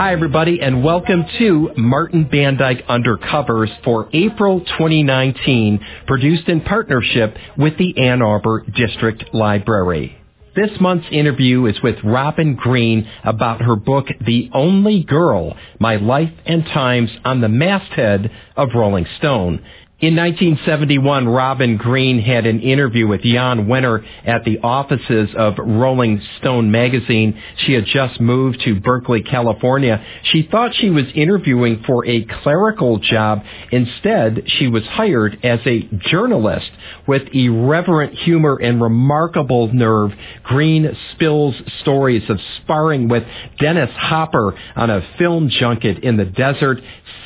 Hi, everybody, and welcome to Martin Bandyke Undercovers for April 2019, produced in partnership with the Ann Arbor District Library. This month's interview is with Robin Green about her book, The Only Girl, My Life and Times on the Masthead of Rolling Stone. In 1971, Robin Green had an interview with Jan Wenner at the offices of Rolling Stone magazine. She had just moved to Berkeley, California. She thought she was interviewing for a clerical job. Instead, she was hired as a journalist. With irreverent humor and remarkable nerve, Green spills stories of sparring with Dennis Hopper on a film junket in the desert,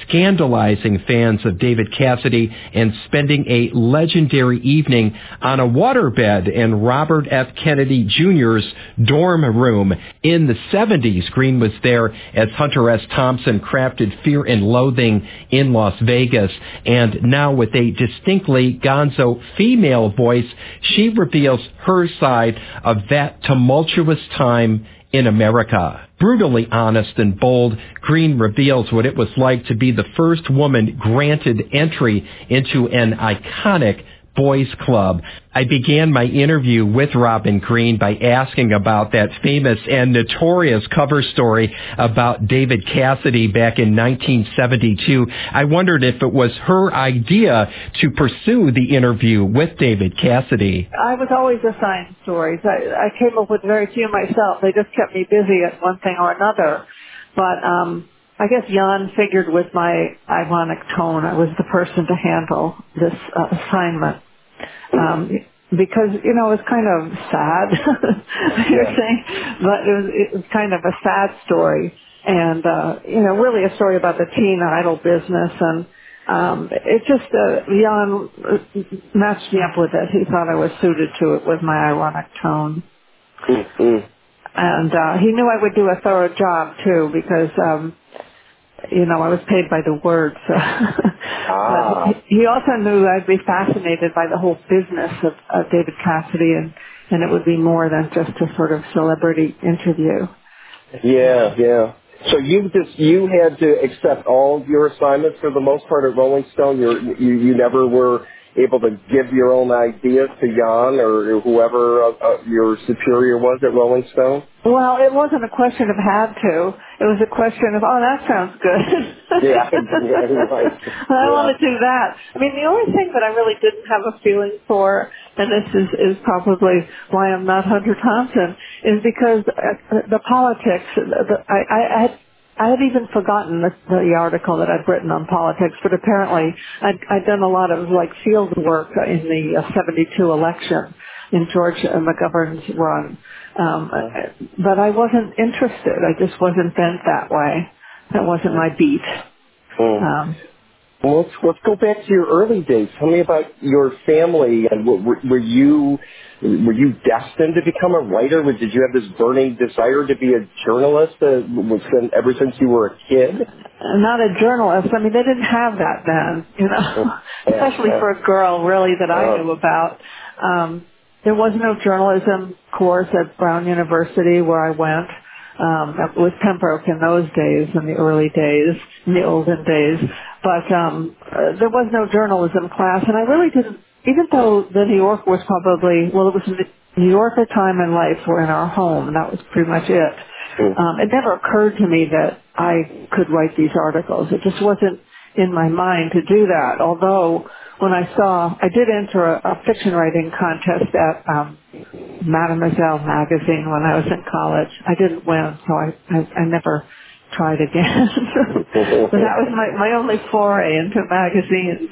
scandalizing fans of David Cassidy and spending a legendary evening on a waterbed in Robert F. Kennedy Jr.'s dorm room. In the 70s, Green was there as Hunter S. Thompson crafted Fear and Loathing in Las Vegas. And now with a distinctly gonzo female voice, she reveals her side of that tumultuous time in America. Brutally honest and bold, Green reveals what it was like to be the first woman granted entry into an iconic boys club. I began my interview with Robin Green by asking about that famous and notorious cover story about David Cassidy back in 1972. I wondered if it was her idea to pursue the interview with David Cassidy. I was always assigned stories. I, I came up with very few myself. They just kept me busy at one thing or another. But um, I guess Jan figured with my ironic tone, I was the person to handle this uh, assignment. Um, because you know it was kind of sad, you're Yeah. saying, but it was it was kind of a sad story, and uh, you know really a story about the teen idol business, and um, it just uh, Jan uh, matched me up with it. He thought I was suited to it with my ironic tone Mm-mm. and uh he knew I would do a thorough job too because um you know I was paid by the word so Ah. but he he also knew I'd be fascinated by the whole business of, of David Cassidy and and it would be more than just a sort of celebrity interview Yeah, yeah. So you just you had to accept all your assignments for the most part at Rolling Stone. You're, you you never were able to give your own ideas to Jan or whoever uh, uh, your superior was at Rolling Stone. well it wasn't a question of had to it was a question of oh that sounds good Yeah, yeah, right. I Yeah. want to do that I mean the only thing that I really didn't have a feeling for and this is, is probably why I'm not Hunter Thompson, is because uh, the politics, the, I, I had I had even forgotten the, the article that I'd written on politics, but apparently I'd, I'd done a lot of like field work in the uh, 72 election in George McGovern's run. Um, but I wasn't interested. I just wasn't bent that way. That wasn't my beat. Mm. Um, let's let's go back to your early days. Tell me about your family and were, were were you were you destined to become a writer? Did you have this burning desire to be a journalist uh, was since, ever since you were a kid? not a journalist. I mean, they didn't have that then, you know, Yeah, especially for a girl really that I Oh. knew about. Um, there was no journalism course at Brown University where I went. Um, that was Pembroke in those days, in the early days, in the olden days. But um, uh, there was no journalism class, and I really didn't. Even though the New York was probably well, it was the New Yorker time and life were in our home, and that was pretty much it. Mm. Um, it never occurred to me that I could write these articles. It just wasn't in my mind to do that. Although when I saw, I did enter a, a fiction writing contest at um, Mademoiselle magazine when I was in college. I didn't win, so I I, I never tried again. but that was my my only foray into magazines.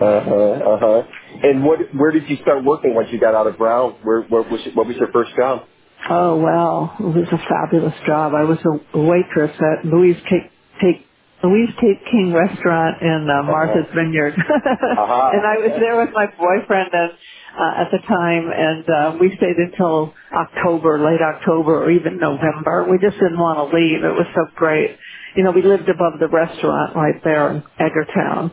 Uh huh. Uh huh. And what? Where did you start working once you got out of Brown? Where? Where was? What was your first job? Oh well, it was a fabulous job. I was a waitress at Louise Kate Louise Kate King restaurant in uh, Martha's Vineyard, Uh-huh. and I was there with my boyfriend and uh, at the time, and uh, we stayed until October, late October, or even November. We just didn't want to leave. It was so great. You know, we lived above the restaurant right there in Edgartown.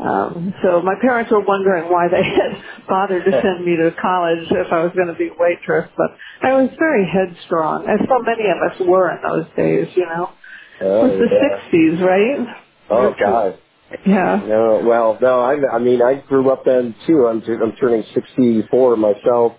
Um, so my parents were wondering why they had bothered to send me to college if I was going to be a waitress, but I was very headstrong, as so many of us were in those days, you know. Oh, was the yeah. 60s, right? Oh God. Yeah. No, well, no. I, I mean, I grew up then too. I'm, I'm turning 64 myself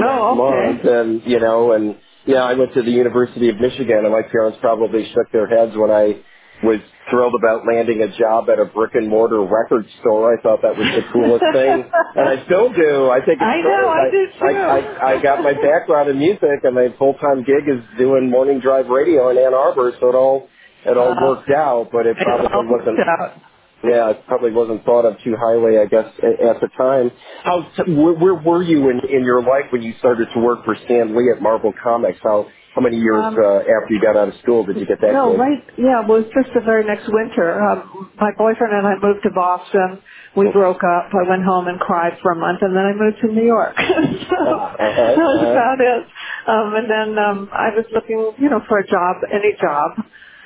Oh, month, okay. and you know, and yeah, I went to the University of Michigan, and my parents probably shook their heads when I was thrilled about landing a job at a brick and mortar record store. I thought that was the coolest thing, and I still do. I think it's I know. I I do I I, I got my background in music, and my full time gig is doing morning drive radio in Ann Arbor, so it all it all uh, worked out. But it it probably all worked wasn't out. yeah, it probably wasn't thought of too highly, I guess, at, at the time. How, where, where were you in, in your life when you started to work for Stan Lee at Marvel Comics? How, how many years Um, uh, after you got out of school did you get that no, gig? right, yeah, it was just the very next winter. Um, my boyfriend and I moved to Boston. We broke up. I went home and cried for a month, and then I moved to New York. so Uh-huh, that was uh-huh. about it. Um, and then um, I was looking, you know, for a job, any job,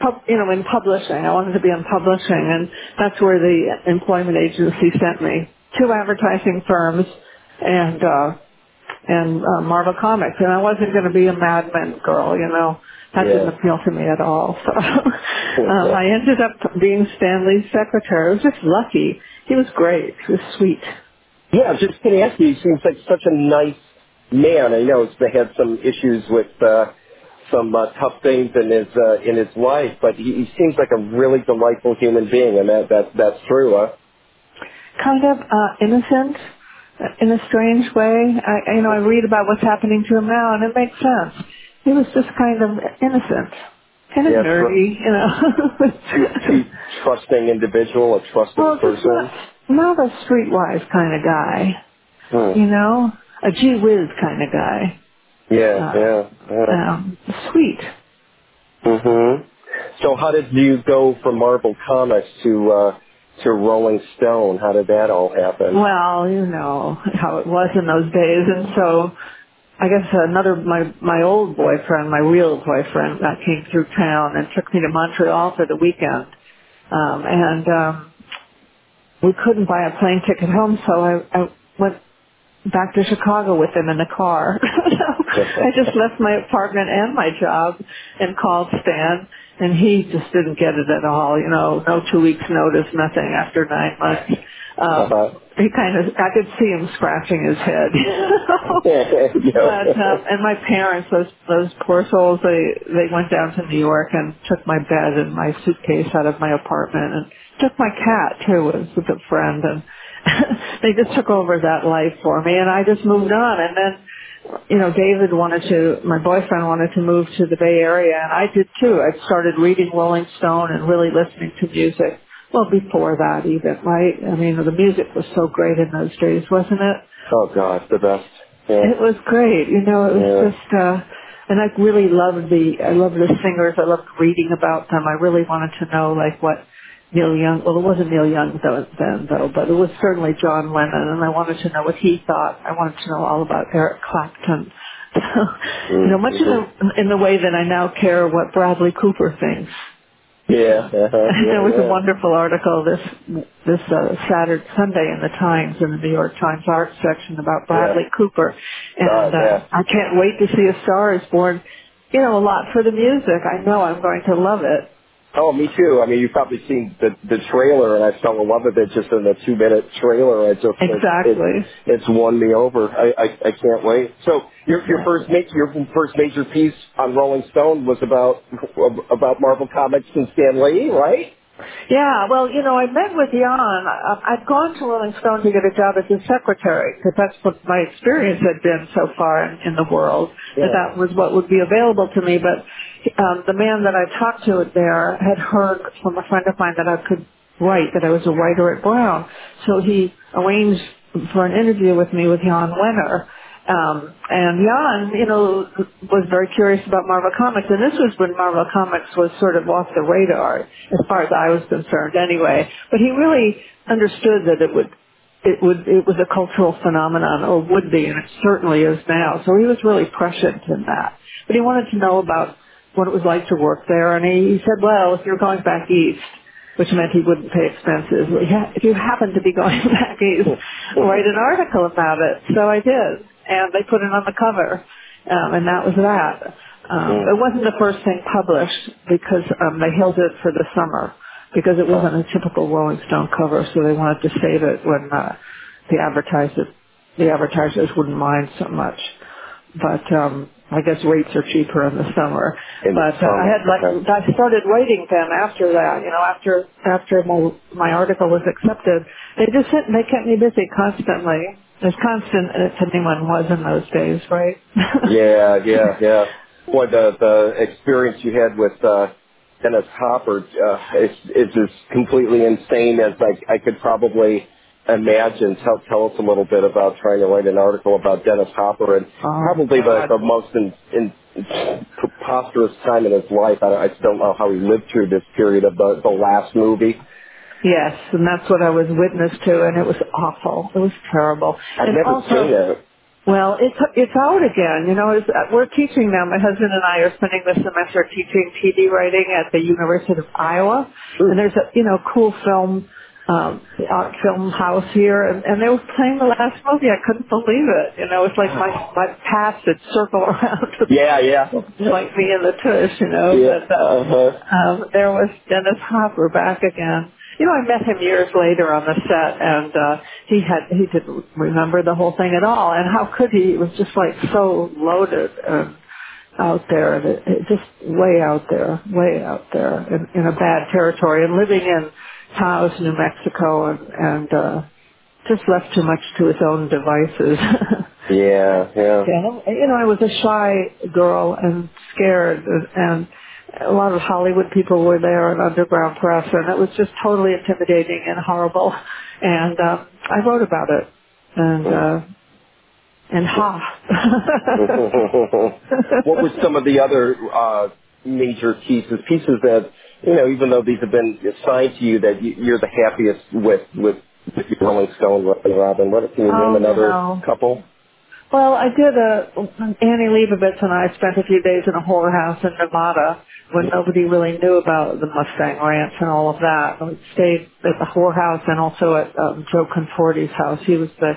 pub, you know, in publishing. I wanted to be in publishing, and that's where the employment agency sent me. Two advertising firms, and uh, and uh, Marvel Comics, and I wasn't going to be a Mad Men girl, you know. That didn't appeal to me at all. So um, I ended up being Stan Lee's secretary. I was just lucky. He was great. He was sweet. yeah, I was just going to ask you, he seems like such a nice man. I know he's had some issues with uh, some uh, tough things in his uh, in his life, but he, he seems like a really delightful human being, and that, that that's true, huh? Kind of uh, innocent uh, in a strange way. I, you know, I read about what's happening to him now, and it makes sense. He was just kind of innocent, kind of Yeah, tr- nerdy, you too, know. too trusting individual, a trusting well, person. not not a streetwise kind of guy. Hmm. you know, a gee whiz kind of guy. Yeah, Uh, yeah, yeah. um, sweet. Mhm. So how did you go from Marvel Comics to uh to Rolling Stone? How did that all happen? Well, you know how it was in those days, and so I guess another my my old boyfriend, my real boyfriend, uh, came through town and took me to Montreal for the weekend, um, and um, we couldn't buy a plane ticket home, so I, I went back to Chicago with him in the car. I just left my apartment and my job and called Stan and he just didn't get it at all, you know, no two weeks notice, nothing after nine months. Um uh-huh. he kind of I could see him scratching his head. you know. but um and my parents, those those poor souls, they they went down to New York and took my bed and my suitcase out of my apartment and took my cat too, was with a friend and they just took over that life for me and I just moved on and then you know, David wanted to, my boyfriend wanted to move to the Bay Area and I did too. I started reading Rolling Stone and really listening to music. Well, before that even, right? I mean, the music was so great in those days, wasn't it? Oh God, the best. Yeah. It was great. You know, it was Yeah. just, uh, and I really loved the, I loved the singers. I loved reading about them. I really wanted to know like what Neil Young, well it wasn't Neil Young though, then though, but it was certainly John Lennon and I wanted to know what he thought. I wanted to know all about Eric Clapton. you know, much in Mm-hmm. the, in the way that I now care what Bradley Cooper thinks. Yeah. Uh-huh. there was a wonderful article this this uh, Saturday Sunday in the Times in the New York Times art section about Yeah. Bradley Cooper, God, and uh, yeah. I can't wait to see A Star Is Born. You know, a lot for the music. I know I'm going to love it. Oh, me too. I mean, you've probably seen the the trailer, and I fell in love with it just in the two minute trailer. I just it, it Exactly. it's won me over. I, I I can't wait. So your your first Exactly. ma- your first major piece on Rolling Stone was about about Marvel Comics and Stan Lee, right? Yeah, well, you know, I met with Jan. I, I'd gone to Rolling Stone to get a job as a secretary because that's what my experience had been so far in, in the world. That Yeah. that was what would be available to me. But um, the man that I talked to there had heard from a friend of mine that I could write, that I was a writer at Brown. So he arranged for an interview with me with Jan Wenner. Um, and Jan, you know, was very curious about Marvel Comics, and this was when Marvel Comics was sort of off the radar, as far as I was concerned, anyway. But he really understood that it would, it would, it was a cultural phenomenon, or would be, and it certainly is now. So he was really prescient in that. But he wanted to know about what it was like to work there, and he said, "Well, if you're going back east." which meant he wouldn't pay expenses. If you happen to be going back east, write an article about it. So I did, and they put it on the cover, um, and that was that. Um, it wasn't the first thing published because um, they held it for the summer because it wasn't a typical Rolling Stone cover, so they wanted to save it when uh, the advertisers the advertisers wouldn't mind so much. But um, I guess rates are cheaper in the summer. In the but uh, I had like okay. I started writing them after that. You know, after after my my article was accepted, they just sit, they kept me busy constantly. As constant as anyone was in those days, right? Yeah, yeah, yeah. Boy, the the experience you had with uh, Dennis Hopper uh, is is as completely insane as I I could probably imagine. Tell tell us a little bit about trying to write an article about Dennis Hopper and Oh, probably the God. the most in, in preposterous time in his life. I, I don't know how he lived through this period of the the last movie. Yes, and that's what I was witness to, and it was awful. It was terrible. I've and never also, seen it. well, it's it's out again. You know, it's, uh, we're teaching now. My husband and I are spending the semester teaching TV writing at the University of Iowa, Hmm. and there's a you know cool film um art film house here and, and they were playing the last movie. I couldn't believe it. You know, it's like my my past had circled around to Yeah, yeah, like me and the tush, you know. yeah. But uh, Uh huh. um, there was Dennis Hopper back again. You know, I met him years later on the set, and uh, he had he didn't remember the whole thing at all. And how could he? It was just like so loaded and out there, and it, just way out there, way out there, in, in a bad territory, and living in Taos, New Mexico, and and uh, just left too much to his own devices. Yeah, yeah. Yeah, you know, I was a shy girl and scared, and a lot of Hollywood people were there and underground press, and it was just totally intimidating and horrible. And um, I wrote about it, and uh, and ha. what were some of the other uh, major pieces? Pieces that you know, even though these have been assigned to you, that you- you're the happiest with with, Rolling Stone, Robin. What can you name oh, another know. couple? Well, I did a Annie Leibovitz and I spent a few days in a whorehouse in Nevada when nobody really knew about the Mustang Ranch and all of that. We stayed at the whorehouse and also at um, Joe Conforte's house. He was the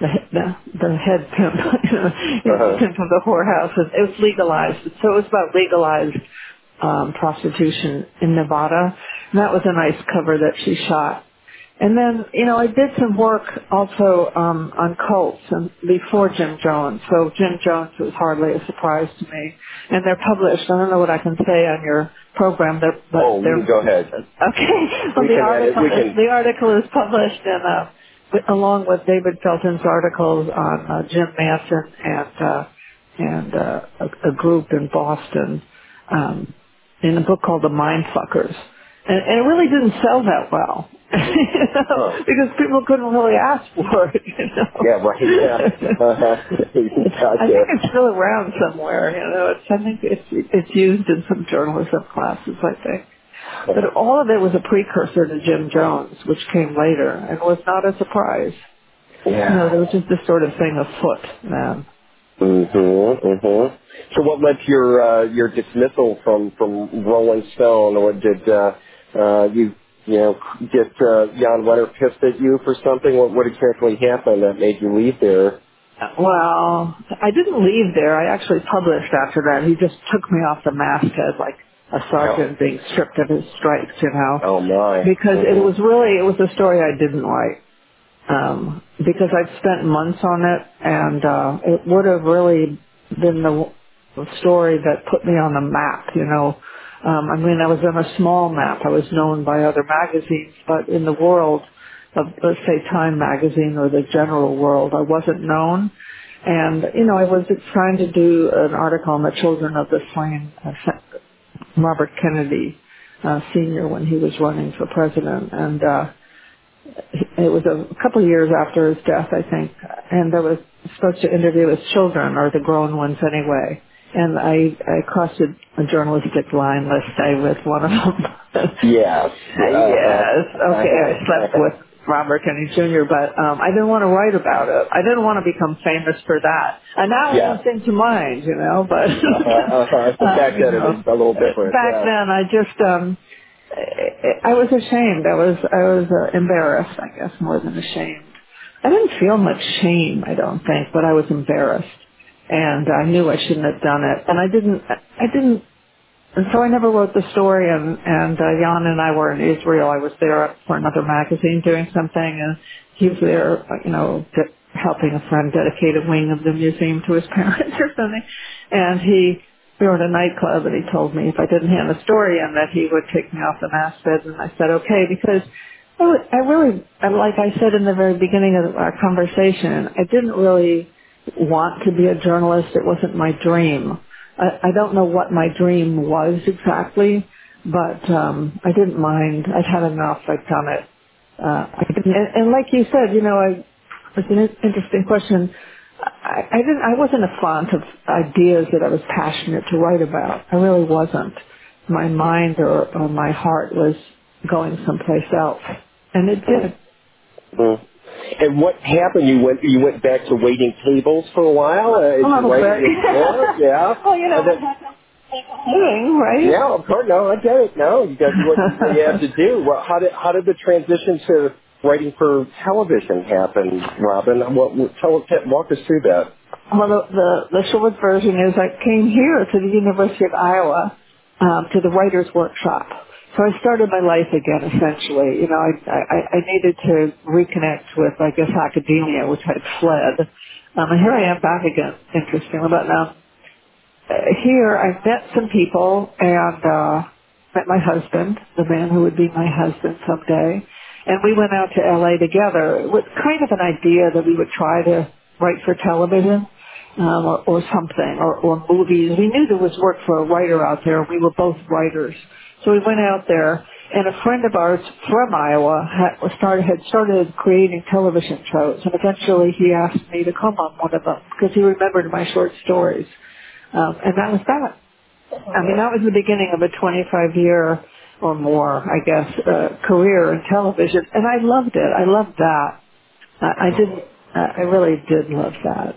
the the, the head pimp, you know, he was the Uh-huh. pimp of the whorehouse. And it was legalized, so it was about legalized um, prostitution in Nevada. And that was a nice cover that she shot. And then, you know, I did some work also um, on cults and before Jim Jones. So Jim Jones was hardly a surprise to me. And they're published. I don't know what I can say on your program, they're, but Oh, they're you go ahead. okay. Well, We the article is the article is published in uh, along with David Felton's articles on uh, Jim Manson and uh, and uh, a, a group in Boston um, in a book called The Mindfuckers. And, and it really didn't sell that well. You know, Huh. because people couldn't really ask for it, you know. Yeah, right. Yeah. Uh-huh. I gotcha. think it's still around somewhere, you know. It's, I think it's it's used in some journalism classes, I think. But all of it was a precursor to Jim Jones, which came later and it was not a surprise. You know, Yeah. there was just this sort of thing afoot then. Mm-hmm. Mm-hmm. So, what led to your uh, your dismissal from from Rolling Stone, or did uh, uh, you you know get uh, Jan Wenner pissed at you for something? What what exactly happened that made you leave there? Well, I didn't leave there. I actually published after that. He just took me off the masthead like a sergeant being stripped of his stripes, you know. Oh my. Because it Mhm. was really, it was a story I didn't write. um, because I'd spent months on it, and uh, it would have really been the, the story that put me on the map. You know, um, I mean, I was on a small map. I was known by other magazines, but in the world of, let's say, Time magazine or the general world, I wasn't known. And you know, I was trying to do an article on the children of the slain uh, Robert Kennedy uh, Senior when he was running for president, and uh, it was a couple of years after his death, I think, and I was supposed to interview his children, or the grown ones anyway. And I, I crossed a, a journalistic line, let's say, with one of them. Yes. yes. Okay, I slept Uh-huh. with Robert Kennedy Jr., but um, I didn't want to write about it. I didn't want to become famous for that. And now it Yeah. won't seem to mind, you know, but Uh-huh, uh-huh. So uh, back you then it was a little different. back Yeah. then I just um I I was ashamed. I was I was uh, embarrassed, I guess, more than ashamed. I didn't feel much shame, I don't think, but I was embarrassed. And I knew I shouldn't have done it. And I didn't, I didn't, and so I never wrote the story. And and uh, Jan and I were in Israel. I was there for another magazine doing something, and he was there, you know, to, helping a friend dedicate a wing of the museum to his parents or something. And he, we were at a nightclub, and he told me if I didn't hand the story in, that he would take me off the masthead. And I said okay because. I I really, like I said in the very beginning of our conversation, I didn't really want to be a journalist. It wasn't my dream. I, I don't know what my dream was exactly, but um, I didn't mind. I'd had enough. I'd done it. Uh, I didn't, and, and like you said, you know, I, it's an interesting question. I, I didn't. I wasn't a font of ideas that I was passionate to write about. I really wasn't. My mind or, or my heart was going someplace else, and it did. Mm. And what happened? You went you went back to waiting tables for a while. Uh, A little bit. yeah. well, you know, And then- right? yeah, of course. No, I get it. No, you got to do what you have to do. Well, how did how did the transition to writing for television happen, Robin? What, what tell walk us through that. Well, the, the, the short version is I came here to the University of Iowa um, to the writer's workshop. So I started my life again, essentially. You know, I, I, I needed to reconnect with, I guess, academia, which I'd fled. Um, and here I am back again, interestingly. But now, uh, here I met some people and uh, met my husband, the man who would be my husband someday, and we went out to LA together with kind of an idea that we would try to write for television um, or, or something or, or movies. We knew there was work for a writer out there. We were both writers, so we went out there. And a friend of ours from Iowa had started had started creating television shows, and eventually he asked me to come on one of them because he remembered my short stories. Um, and that was that. I mean, that was the beginning of a 25 year or more, I guess, uh, career in television. And I loved it. I loved that. I, I didn't, I really did love that.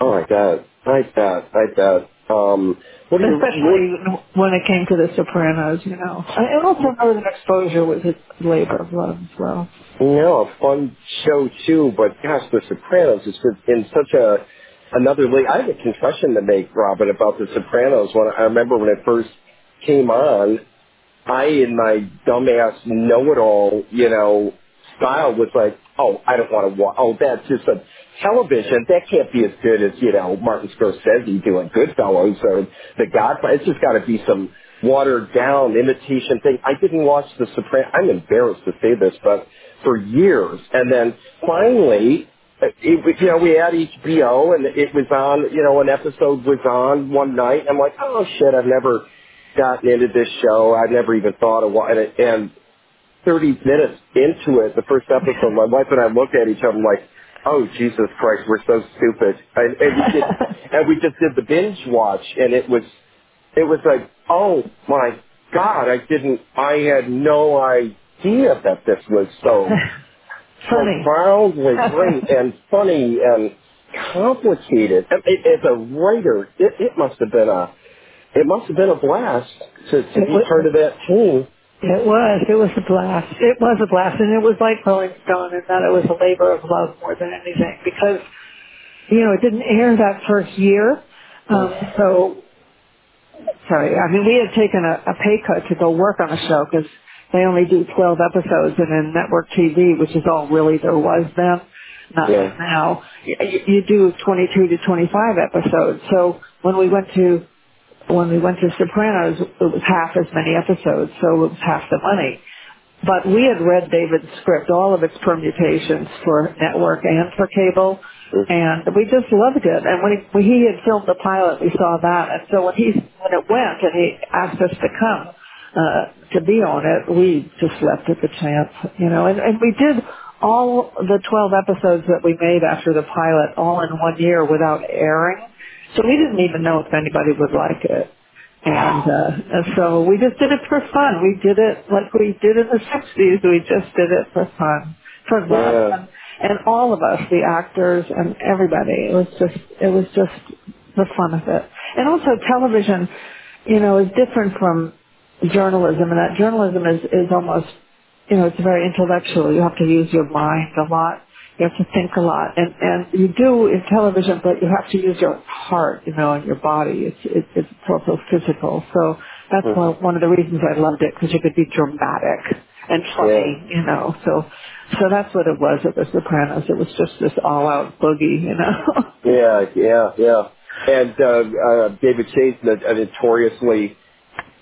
Oh my God, I bet, I bet. Um, what you? Especially when it came to The Sopranos, you know. And also Northern Exposure was a labor of love as well. You know, a fun show too, but gosh, The Sopranos is in such a another league. I have a confession to make, Robin, about The Sopranos. When I remember when it first came on, I, in my dumbass know-it-all, you know, style, was like, oh, I don't want to watch. Oh, that's just a television. That can't be as good as you know Martin Scorsese doing Goodfellas or The Godfather. It's just got to be some watered down imitation thing. I didn't watch The Sopranos. I'm embarrassed to say this, but for years, and then finally. It, it, you know, we had HBO and it was on, you know, an episode was on one night. I'm like, oh shit, I've never gotten into this show. I've never even thought of what, and, and 30 minutes into it, the first episode, my wife and I looked at each other like, oh Jesus Christ, we're so stupid. And, and we did, and we just did the binge watch, and it was, it was like, oh my God, I didn't, I had no idea that this was so Funny. profoundly great and funny and complicated. And it- As a writer, it, it must have been a it must have been a blast to, to be part of that team. It was. It was a blast. It was a blast. And it was like Rolling Stone in that it was a labor of love more than anything because, you know, it didn't air that first year. Um, so, sorry, I mean, we had taken a, a pay cut to go work on a show because they only do 12 episodes and in network TV, which is all really there was then, not Yeah. now, you, you do 22 to 25 episodes. So when we went to when we went to Sopranos, it was half as many episodes, so it was half the money. But we had read David's script, all of its permutations for network and for cable, and we just loved it. And when he, when he had filmed the pilot, we saw that. And so when he when it went and he asked us to come uh, to be on it, we just left at the chance, you know. And, and we did all the 12 episodes that we made after the pilot all in one year without airing. So we didn't even know if anybody would like it. And, uh, and so we just did it for fun. We did it like we did in the 60s. We just did it for fun, for love. Yeah. And, and all of us, the actors and everybody, it was just, it was just the fun of it. And also television, you know, is different from journalism and that journalism is, is almost, you know, it's very intellectual. You have to use your mind a lot. You have to think a lot, and and you do in television, but you have to use your heart, you know, and your body. It's it, it's also physical. So that's one one of the reasons I loved it because you could be dramatic and funny, you know. So so that's what it was at The Sopranos. It was just this all out boogie, you know. Yeah, yeah, yeah. And uh, uh, David Chase, a, a notoriously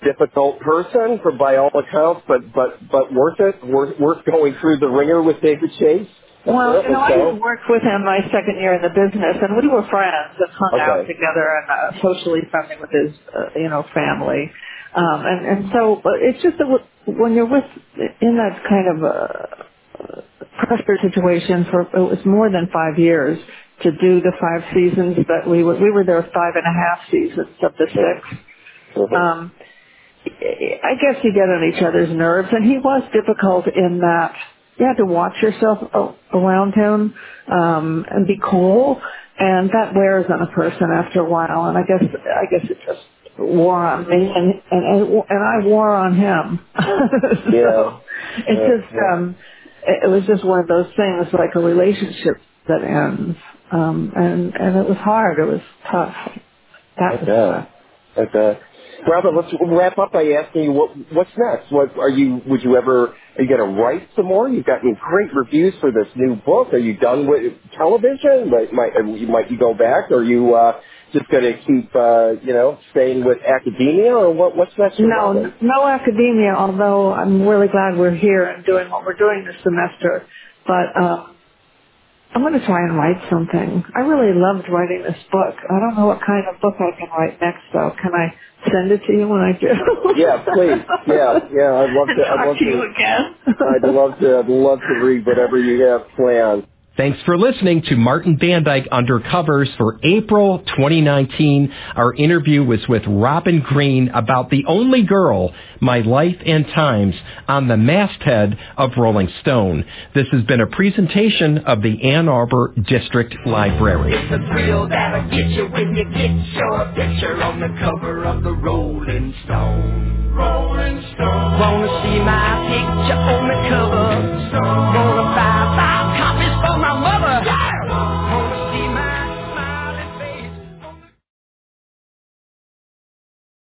difficult person, for by all accounts, but but but worth it. Worth worth going through the ringer with David Chase. Well, you know, I so. worked with him my second year in the business, and we were friends and hung out together and uh, socially friendly with his, uh, you know, family. Um, and and so it's just that when you're with in that kind of uh, pressure situation for it was more than five years to do the five seasons that we were we were there five and a half seasons of the 6 Mhm. Um, I guess you get on each other's nerves, and he was difficult in that you had to watch yourself a- around him um, and be cool, and that wears on a person after a while. And I guess I guess it just wore on me, and and and and I wore on him. so Yeah. it's Yeah, just yeah. um, it it was just one of those things, like a relationship that ends, um, and and it was hard. It was tough. That was tough. Okay. Okay. Robert, let's wrap up by asking you what what's next. What are you? Would you ever? Are you going to write some more? You've gotten great reviews for this new book. Are you done with television? Might might you might you go back? Or are you uh, just going to keep uh, you know staying with academia? Or what? What's next No, no academia, although I'm really glad we're here and doing what we're doing this semester. But uh, I'm going to try and write something. I really loved writing this book. I don't know what kind of book I can write next, though. Can I send it to you when I do? Yeah, please. Yeah, yeah. I'd love to. I'd love to to. you again? I'd love to. I'd love to read whatever you have planned. Thanks for listening to Martin Bandyke Undercovers for April 2019. Our interview was with Robin Green about The Only Girl, My Life and Times on the masthead of Rolling Stone. This has been a presentation of the Ann Arbor District Library. It's a thrill that'll get you when you get your picture on the cover of the Rolling Stone. Rolling Stone. Wanna see my picture on the cover?